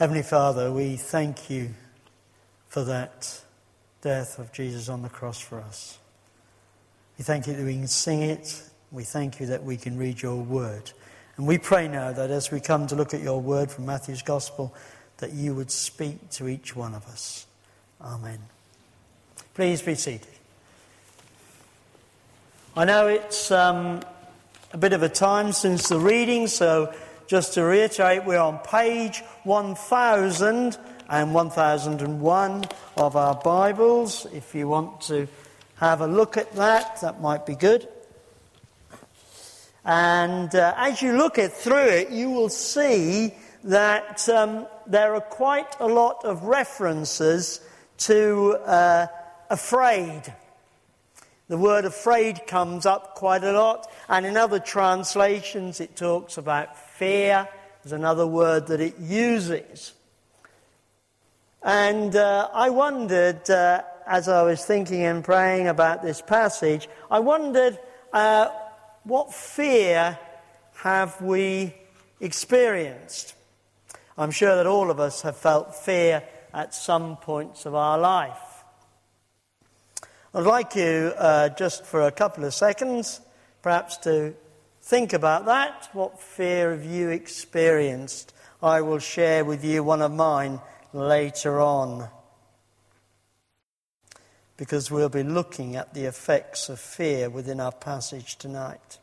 Heavenly Father, we thank you for that death of Jesus on the cross for us. We thank you that we can sing it. We thank you that we can read your word. And we pray now that as we come to look at your word from Matthew's Gospel, that you would speak to each one of us. Amen. Please be seated. I know it's um, a bit of a time since the reading, so just to reiterate, we're on page 1000 and 1001 of our Bibles. If you want to have a look at that, that might be good. And uh, as you look it through it, you will see that um, there are quite a lot of references to uh, afraid. The word afraid comes up quite a lot, and in other translations it talks about fear. There's another word that it uses. And uh, I wondered, uh, as I was thinking and praying about this passage, I wondered uh, what fear have we experienced? I'm sure that all of us have felt fear at some points of our life. I'd like you, uh, just for a couple of seconds, perhaps to think about that. What fear have you experienced? I will share with you one of mine later on. Because we'll be looking at the effects of fear within our passage tonight.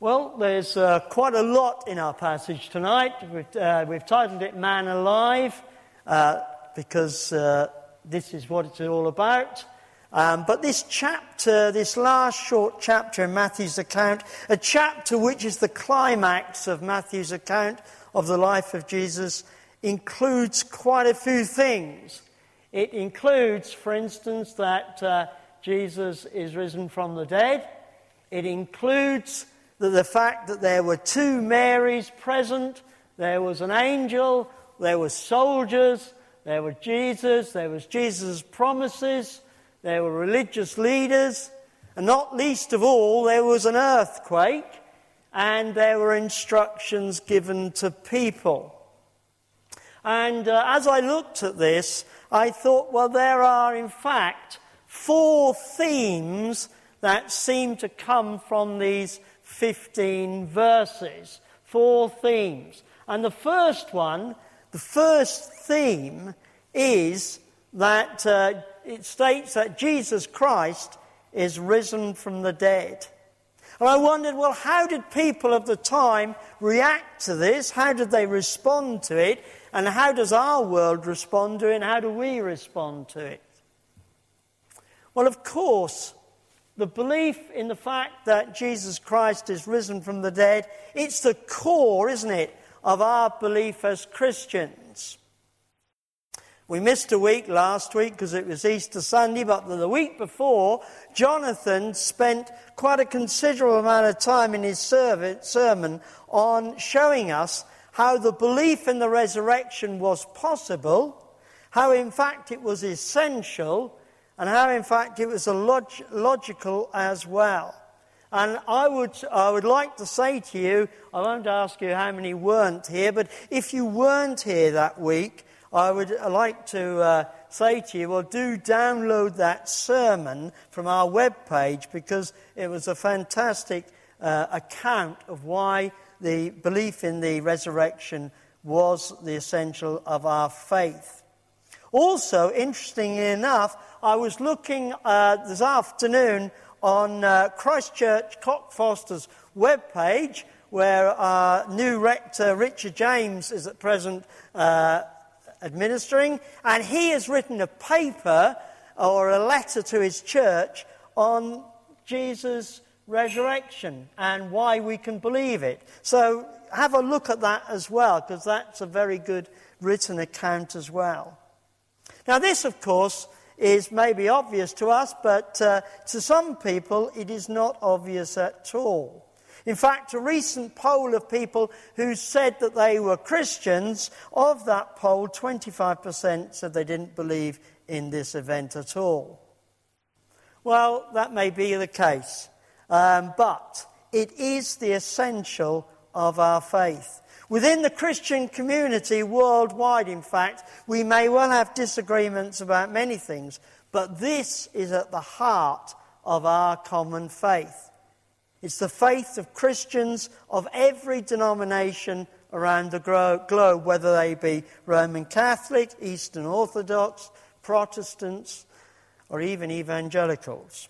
Well, there's uh, quite a lot in our passage tonight. We've, uh, we've titled it Man Alive uh, because uh, this is what it's all about. Um, but this chapter, this last short chapter in Matthew's account, a chapter which is the climax of Matthew's account of the life of Jesus, includes quite a few things. It includes, for instance, that uh, Jesus is risen from the dead. It includes that the fact that there were two Marys present, there was an angel, there were soldiers, there was Jesus, there was Jesus' promises, there were religious leaders, and not least of all, there was an earthquake, and there were instructions given to people. And uh, as I looked at this, I thought, well, there are in fact four themes that seem to come from these 15 verses, four themes. And the first one, the first theme, is that uh, it states that Jesus Christ is risen from the dead. And I wondered, well, how did people of the time react to this? How did they respond to it? And how does our world respond to it? And how do we respond to it? Well, of course, the belief in the fact that Jesus Christ is risen from the dead, it's the core, isn't it, of our belief as Christians. We missed a week last week because it was Easter Sunday, but the week before, Jonathan spent quite a considerable amount of time in his sermon on showing us how the belief in the resurrection was possible, how in fact it was essential, and how, in fact, it was log- logical as well. And I would, I would like to say to you, I won't ask you how many weren't here, but if you weren't here that week, I would like to uh, say to you, well, do download that sermon from our webpage because it was a fantastic uh, account of why the belief in the resurrection was the essential of our faith. Also, interestingly enough, I was looking uh, this afternoon on uh, Christchurch Cockfosters webpage, where our new rector, Richard James, is at present uh, administering, and he has written a paper or a letter to his church on Jesus' resurrection and why we can believe it. So have a look at that as well, because that's a very good written account as well. Now, this, of course, is maybe obvious to us, but uh, to some people it is not obvious at all. In fact, a recent poll of people who said that they were Christians, of that poll, 25% said they didn't believe in this event at all. Well, that may be the case, um, but it is the essential of our faith. Within the Christian community worldwide, in fact, we may well have disagreements about many things, but this is at the heart of our common faith. It's the faith of Christians of every denomination around the globe, whether they be Roman Catholic, Eastern Orthodox, Protestants, or even evangelicals.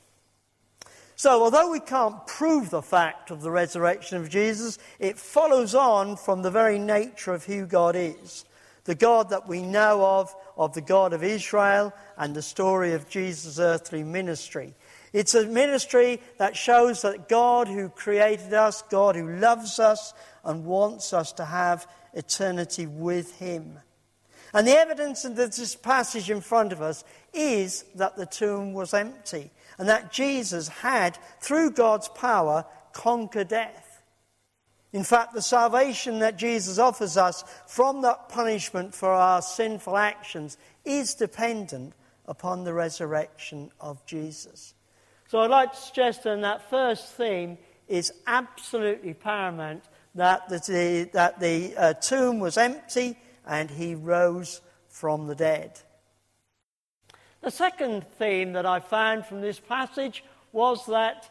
So, although we can't prove the fact of the resurrection of Jesus, it follows on from the very nature of who God is. The God that we know of, of the God of Israel, and the story of Jesus' earthly ministry. It's a ministry that shows that God who created us, God who loves us and wants us to have eternity with Him. And the evidence in this passage in front of us is that the tomb was empty and that Jesus had, through God's power, conquered death. In fact, the salvation that Jesus offers us from that punishment for our sinful actions is dependent upon the resurrection of Jesus. So I'd like to suggest then that first theme is absolutely paramount that the, that the uh, tomb was empty and he rose from the dead. The second theme that I found from this passage was that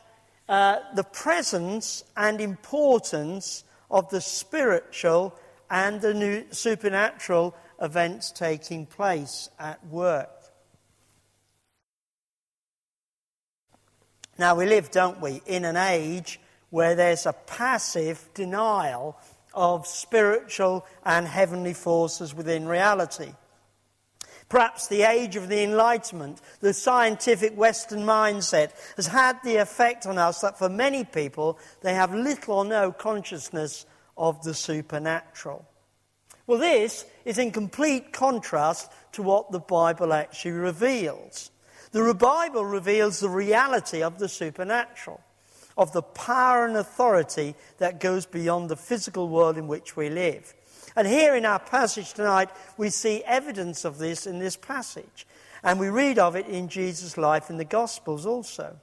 uh, the presence and importance of the spiritual and the supernatural events taking place at work. Now, we live, don't we, in an age where there's a passive denial of spiritual and heavenly forces within reality. Perhaps the age of the Enlightenment, the scientific Western mindset, has had the effect on us that for many people, they have little or no consciousness of the supernatural. Well, this is in complete contrast to what the Bible actually reveals. The Bible reveals the reality of the supernatural, of the power and authority that goes beyond the physical world in which we live. And here in our passage tonight, we see evidence of this in this passage. And we read of it in Jesus' life in the Gospels also.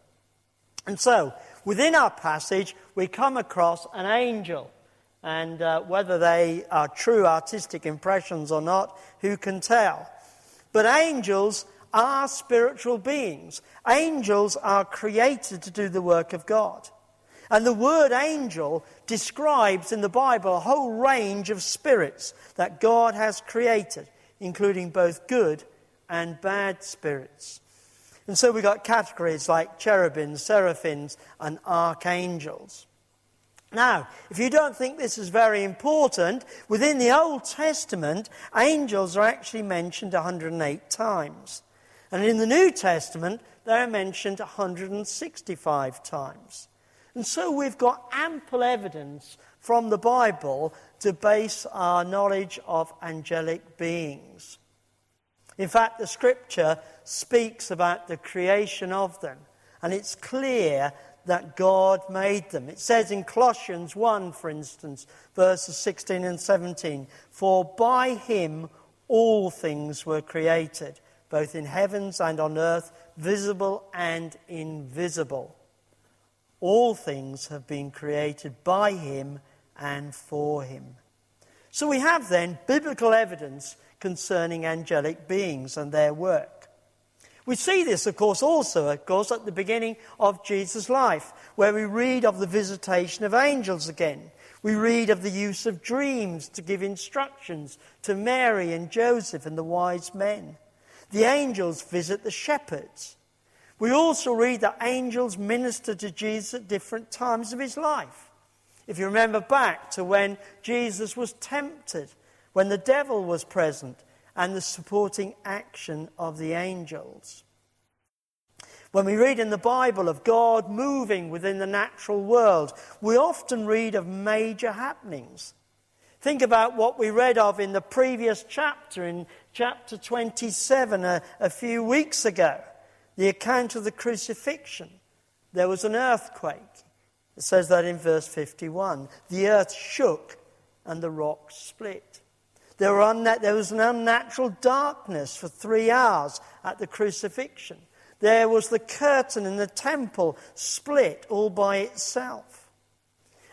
And so, within our passage, we come across an angel. And uh, whether they are true artistic impressions or not, who can tell? But angels are spiritual beings. Angels are created to do the work of God. And the word angel describes in the Bible a whole range of spirits that God has created, including both good and bad spirits. And so we've got categories like cherubims, seraphims, and archangels. Now, if you don't think this is very important, within the Old Testament, angels are actually mentioned 108 times. And in the New Testament, they're mentioned 165 times. And so we've got ample evidence from the Bible to base our knowledge of angelic beings. In fact, the scripture speaks about the creation of them, and it's clear that God made them. It says in Colossians 1, for instance, verses 16 and 17, For by him all things were created both in heavens and on earth, visible and invisible. All things have been created by him and for him. So we have then biblical evidence concerning angelic beings and their work. We see this, of course, also, of course, at the beginning of Jesus' life, where we read of the visitation of angels again. We read of the use of dreams to give instructions to Mary and Joseph and the wise men. The angels visit the shepherds. We also read that angels minister to Jesus at different times of his life. If you remember back to when Jesus was tempted, when the devil was present, and the supporting action of the angels. When we read in the Bible of God moving within the natural world, we often read of major happenings. Think about what we read of in the previous chapter, in chapter 27, a, a few weeks ago, the account of the crucifixion. There was an earthquake. It says that in verse 51. The earth shook and the rocks split. There, unna- there was an unnatural darkness for three hours at the crucifixion. There was the curtain in the temple split all by itself.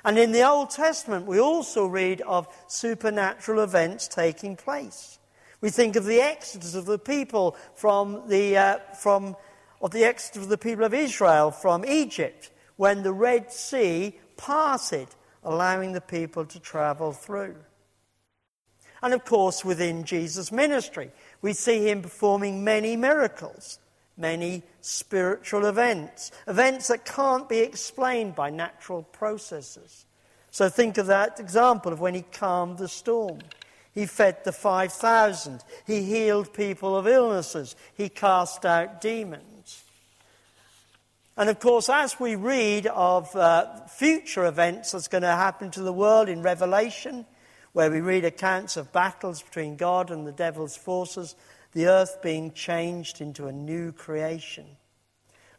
And in the Old Testament, we also read of supernatural events taking place. We think of the exodus of the people from the, uh, from, of the exodus of the people of Israel from Egypt when the Red Sea parted, allowing the people to travel through. And of course, within Jesus' ministry, we see him performing many miracles, many spiritual events, events that can't be explained by natural processes. So think of that example of when he calmed the storm. He fed the 5,000. He healed people of illnesses. He cast out demons. And of course, as we read of uh, future events that's going to happen to the world in Revelation, where we read accounts of battles between God and the devil's forces, the earth being changed into a new creation.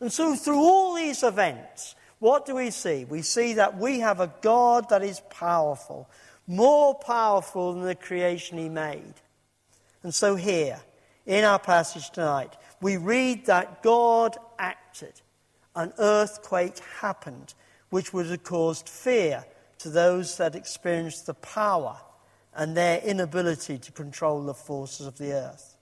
And so, through all these events, what do we see? We see that we have a God that is powerful, more powerful than the creation he made. And so, here, in our passage tonight, we read that God acted. An earthquake happened, which would have caused fear to those that experienced the power and their inability to control the forces of the earth.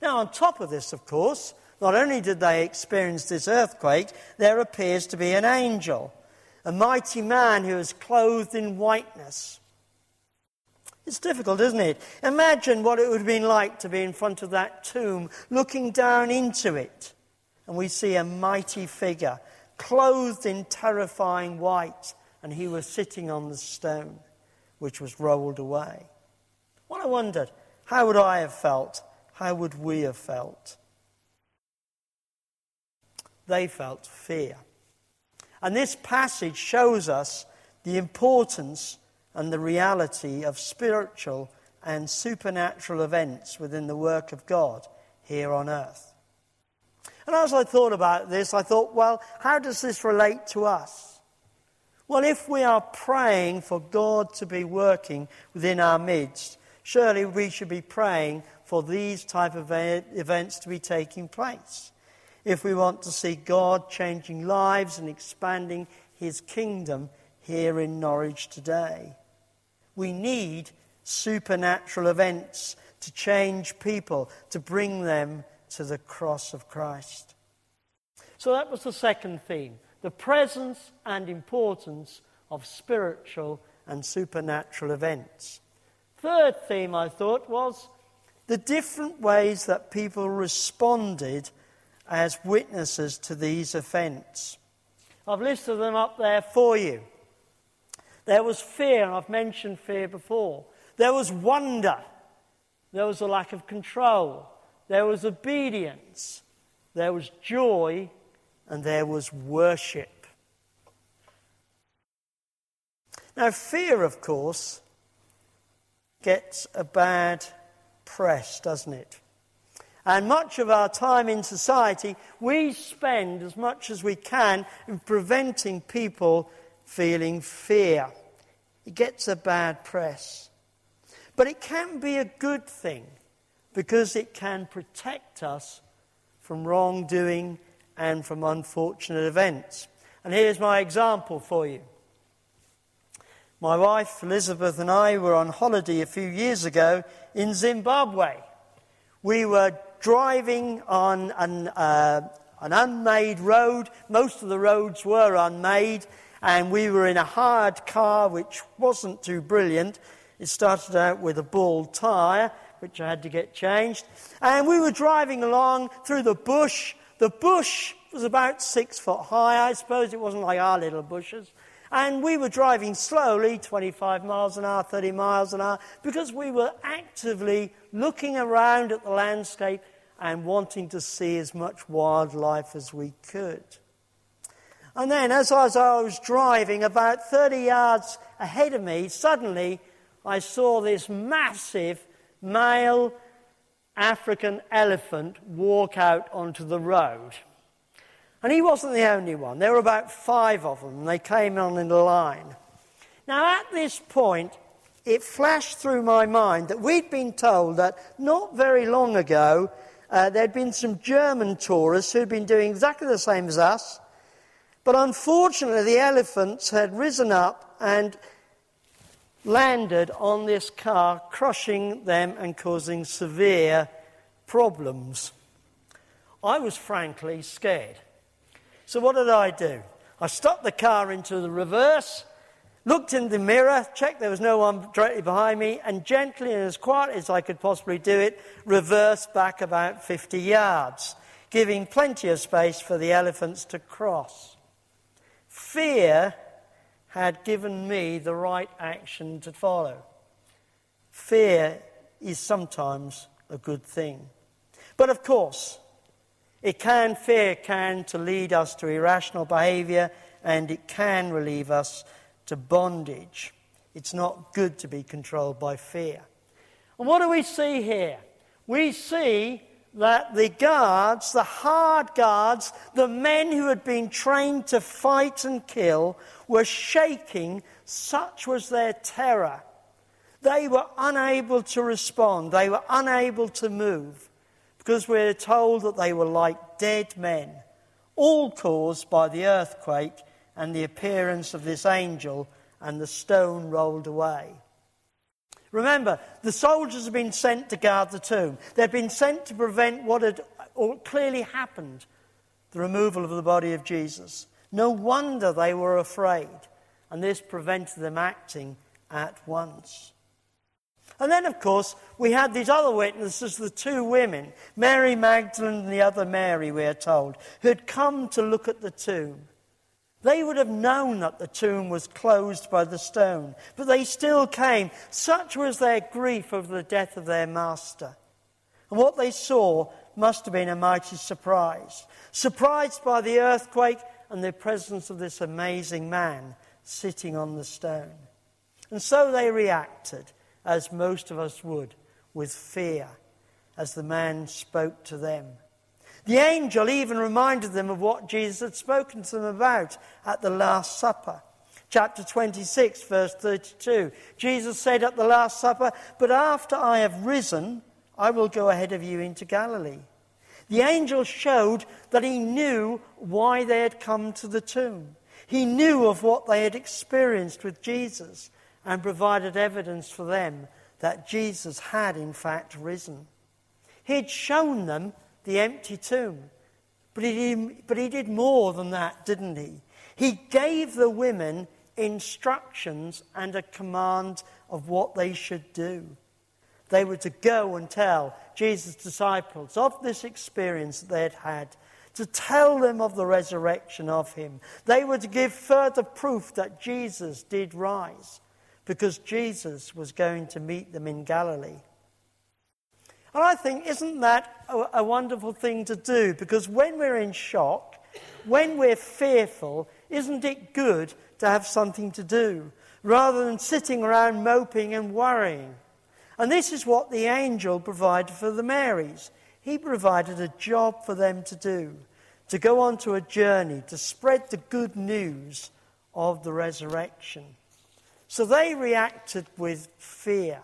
Now, on top of this, of course, not only did they experience this earthquake, there appears to be an angel, a mighty man who is clothed in whiteness. It's difficult, isn't it? Imagine what it would have been like to be in front of that tomb, looking down into it, and we see a mighty figure, clothed in terrifying white, and he was sitting on the stone, which was rolled away. What I wondered, how would I have felt? How would we have felt? They felt fear. And this passage shows us the importance and the reality of spiritual and supernatural events within the work of God here on earth. And as I thought about this, I thought, well, how does this relate to us? Well, if we are praying for God to be working within our midst, surely we should be praying for these type of events to be taking place. If we want to see God changing lives and expanding his kingdom here in Norwich today, we need supernatural events to change people, to bring them to the cross of Christ. So that was the second theme the presence and importance of spiritual and supernatural events. Third theme, I thought, was the different ways that people responded as witnesses to these events. I've listed them up there for you. There was fear, and I've mentioned fear before. There was wonder. There was a lack of control. There was obedience. There was joy and there was worship. Now, fear, of course, gets a bad press, doesn't it? And much of our time in society, we spend as much as we can in preventing people feeling fear. It gets a bad press. But it can be a good thing because it can protect us from wrongdoing and from unfortunate events. And here's my example for you. My wife Elizabeth and I were on holiday a few years ago in Zimbabwe. We were driving on an, uh, an unmade road. Most of the roads were unmade, and we were in a hired car which wasn't too brilliant. It started out with a bald tyre, which I had to get changed. And we were driving along through the bush the bush was about six foot high, I suppose. It wasn't like our little bushes. And we were driving slowly, 25 miles an hour, 30 miles an hour, because we were actively looking around at the landscape and wanting to see as much wildlife as we could. And then, as I was driving about 30 yards ahead of me, suddenly I saw this massive male African elephant walk out onto the road. And he wasn't the only one. There were about five of them, they came on in a line. Now, at this point, it flashed through my mind that we'd been told that not very long ago uh, there'd been some German tourists who'd been doing exactly the same as us, but unfortunately the elephants had risen up and landed on this car, crushing them and causing severe problems. I was frankly scared. So, what did I do? I stopped the car into the reverse looked in the mirror, checked there was no one directly behind me, and gently and as quiet as I could possibly do it, reversed back about 50 yards, giving plenty of space for the elephants to cross. Fear had given me the right action to follow. Fear is sometimes a good thing. But of course, it can, fear can, to lead us to irrational behavior, and it can relieve us to bondage. It's not good to be controlled by fear. And what do we see here? We see that the guards, the hard guards, the men who had been trained to fight and kill, were shaking. Such was their terror. They were unable to respond, they were unable to move, because we're told that they were like dead men, all caused by the earthquake and the appearance of this angel, and the stone rolled away. Remember, the soldiers had been sent to guard the tomb. They'd been sent to prevent what had clearly happened the removal of the body of Jesus. No wonder they were afraid, and this prevented them acting at once. And then, of course, we had these other witnesses, the two women, Mary Magdalene and the other Mary, we are told, who had come to look at the tomb. They would have known that the tomb was closed by the stone, but they still came. Such was their grief over the death of their master. And what they saw must have been a mighty surprise. Surprised by the earthquake and the presence of this amazing man sitting on the stone. And so they reacted, as most of us would, with fear, as the man spoke to them. The angel even reminded them of what Jesus had spoken to them about at the Last Supper. Chapter 26, verse 32. Jesus said at the Last Supper, But after I have risen, I will go ahead of you into Galilee. The angel showed that he knew why they had come to the tomb. He knew of what they had experienced with Jesus and provided evidence for them that Jesus had in fact risen. He had shown them the empty tomb. But he, did, but he did more than that, didn't he? He gave the women instructions and a command of what they should do. They were to go and tell Jesus' disciples of this experience that they had had, to tell them of the resurrection of him. They were to give further proof that Jesus did rise, because Jesus was going to meet them in Galilee. And I think, isn't that a, a wonderful thing to do? Because when we're in shock, when we're fearful, isn't it good to have something to do rather than sitting around moping and worrying? And this is what the angel provided for the Marys. He provided a job for them to do, to go on to a journey, to spread the good news of the resurrection. So they reacted with fear.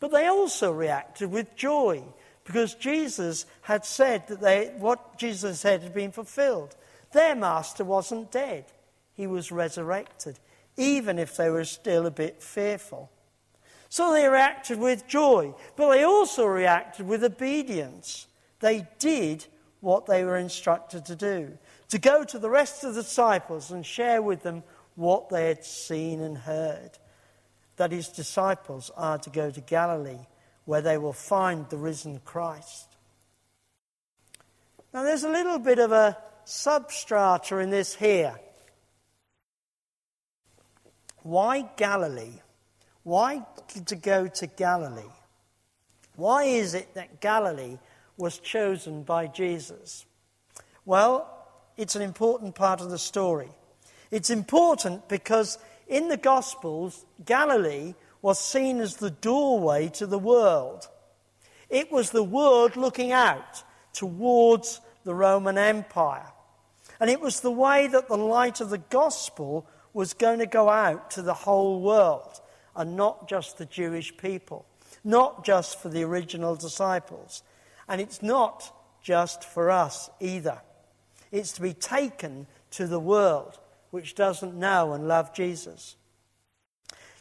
But they also reacted with joy because Jesus had said that they, what Jesus said had been fulfilled. Their master wasn't dead, he was resurrected, even if they were still a bit fearful. So they reacted with joy, but they also reacted with obedience. They did what they were instructed to do to go to the rest of the disciples and share with them what they had seen and heard that his disciples are to go to Galilee, where they will find the risen Christ. Now, there's a little bit of a substrata in this here. Why Galilee? Why to go to Galilee? Why is it that Galilee was chosen by Jesus? Well, it's an important part of the story. It's important because in the Gospels, Galilee was seen as the doorway to the world. It was the world looking out towards the Roman Empire. And it was the way that the light of the gospel was going to go out to the whole world and not just the Jewish people, not just for the original disciples. And it's not just for us either. It's to be taken to the world which doesn't know and love Jesus.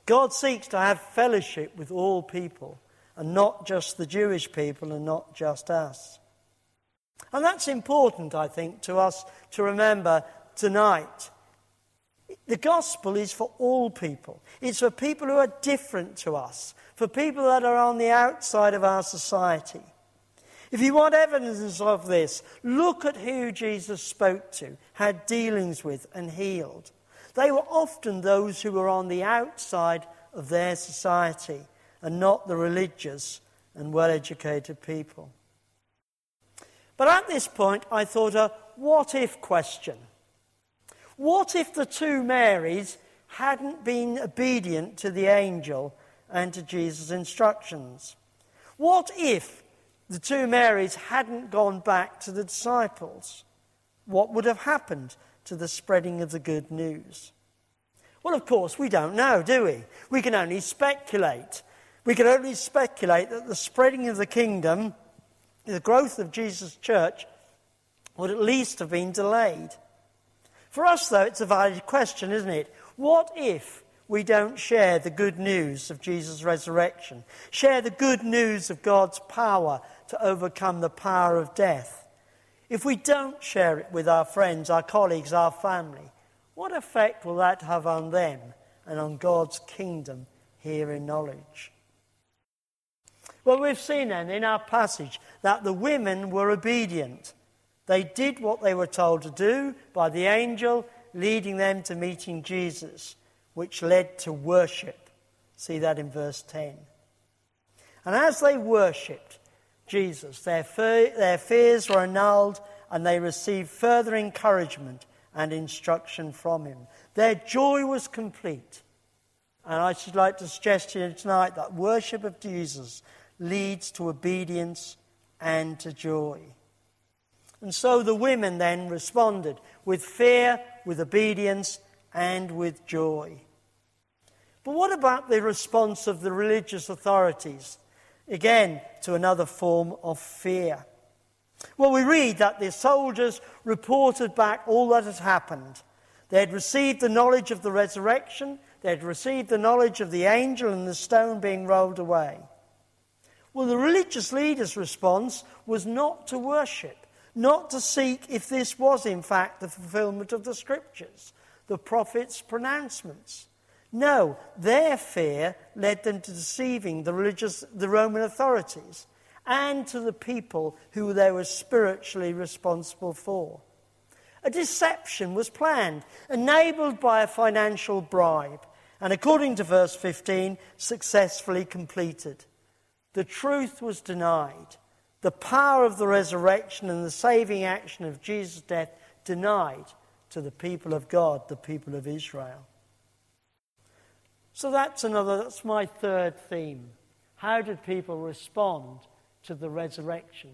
God seeks to have fellowship with all people and not just the Jewish people and not just us. And that's important, I think, to us to remember tonight. The gospel is for all people. It's for people who are different to us, for people that are on the outside of our society. If you want evidence of this, look at who Jesus spoke to, had dealings with, and healed. They were often those who were on the outside of their society and not the religious and well educated people. But at this point, I thought a what if question. What if the two Marys hadn't been obedient to the angel and to Jesus' instructions? What if the two Marys hadn't gone back to the disciples? What would have happened to the spreading of the good news? Well, of course, we don't know, do we? We can only speculate. We can only speculate that the spreading of the kingdom, the growth of Jesus' church, would at least have been delayed. For us, though, it's a valid question, isn't it? What if we don't share the good news of Jesus' resurrection, share the good news of God's power to overcome the power of death? If we don't share it with our friends, our colleagues, our family, what effect will that have on them and on God's kingdom here in Norwich? Well, we've seen then in our passage that the women were obedient. They did what they were told to do by the angel leading them to meeting Jesus, which led to worship. See that in verse 10. And as they worshipped Jesus, their, their fears were annulled and they received further encouragement and instruction from him. Their joy was complete. And I should like to suggest to you tonight that worship of Jesus leads to obedience and to joy. And so the women then responded with fear, with obedience, and with joy. But what about the response of the religious authorities? Again, to another form of fear. Well, we read that the soldiers reported back all that had happened. They had received the knowledge of the resurrection, they had received the knowledge of the angel and the stone being rolled away. Well, the religious leaders' response was not to worship, not to seek if this was in fact the fulfillment of the scriptures, the prophets' pronouncements. No, their fear led them to deceiving the religious, the Roman authorities and to the people who they were spiritually responsible for. A deception was planned, enabled by a financial bribe, and according to verse 15, successfully completed. The truth was denied. The power of the resurrection and the saving action of Jesus' death denied to the people of God, the people of Israel. So that's another, that's my third theme. How did people respond to the resurrection.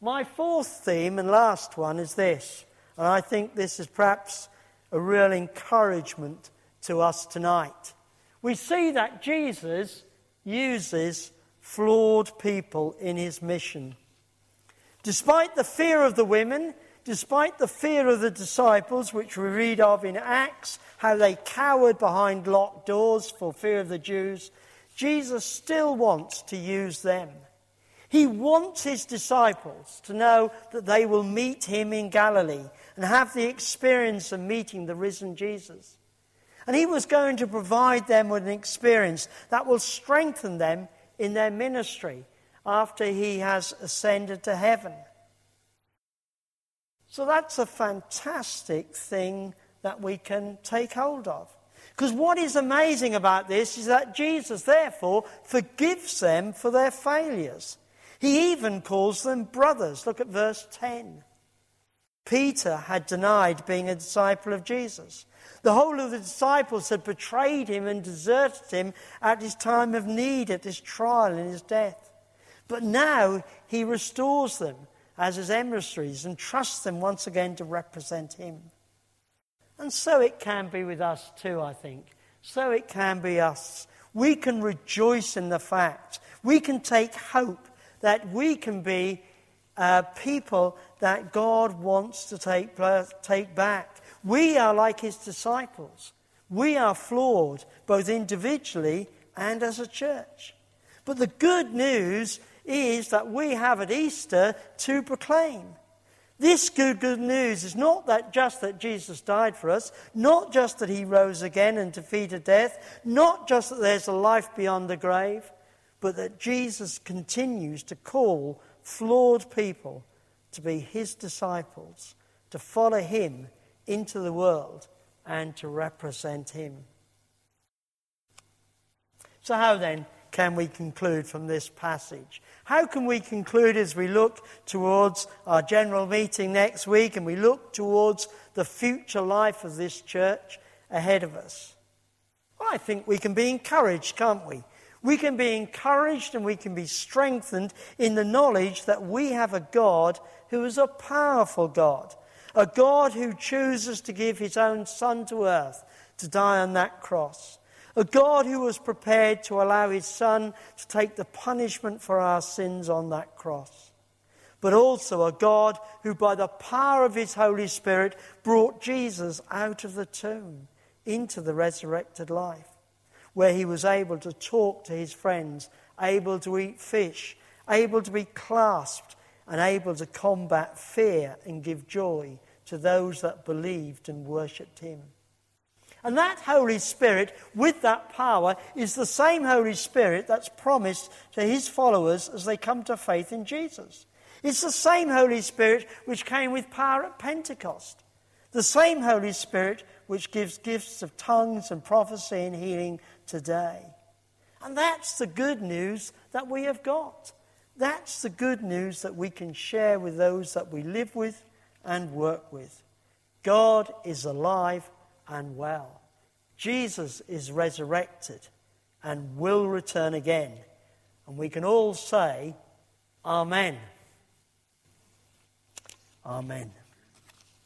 My fourth theme and last one is this, and I think this is perhaps a real encouragement to us tonight. We see that Jesus uses flawed people in his mission. Despite the fear of the women, despite the fear of the disciples, which we read of in Acts, how they cowered behind locked doors for fear of the Jews, Jesus still wants to use them. He wants his disciples to know that they will meet him in Galilee and have the experience of meeting the risen Jesus. And he was going to provide them with an experience that will strengthen them in their ministry after he has ascended to heaven. So that's a fantastic thing that we can take hold of. Because what is amazing about this is that Jesus, therefore, forgives them for their failures. He even calls them brothers. Look at verse 10. Peter had denied being a disciple of Jesus. The whole of the disciples had betrayed him and deserted him at his time of need, at his trial and his death. But now he restores them as his emissaries and trust them once again to represent him. And so it can be with us too, I think. So it can be us. We can rejoice in the fact, we can take hope that we can be uh, people that God wants to take, take back. We are like his disciples. We are flawed, both individually and as a church. But the good news is that we have at Easter to proclaim. This good, good news is not that just that Jesus died for us, not just that he rose again and defeated death, not just that there's a life beyond the grave, but that Jesus continues to call flawed people to be his disciples, to follow him into the world and to represent him. So, how then can we conclude from this passage? How can we conclude as we look towards our general meeting next week and we look towards the future life of this church ahead of us? Well, I think we can be encouraged, can't we? We can be encouraged and we can be strengthened in the knowledge that we have a God who is a powerful God, a God who chooses to give his own Son to earth to die on that cross a God who was prepared to allow his Son to take the punishment for our sins on that cross. But also a God who, by the power of his Holy Spirit, brought Jesus out of the tomb into the resurrected life, where he was able to talk to his friends, able to eat fish, able to be clasped, and able to combat fear and give joy to those that believed and worshipped him. And that Holy Spirit, with that power, is the same Holy Spirit that's promised to his followers as they come to faith in Jesus. It's the same Holy Spirit which came with power at Pentecost. The same Holy Spirit which gives gifts of tongues and prophecy and healing today. And that's the good news that we have got. That's the good news that we can share with those that we live with and work with. God is alive and well. Jesus is resurrected and will return again. And we can all say, Amen. Amen.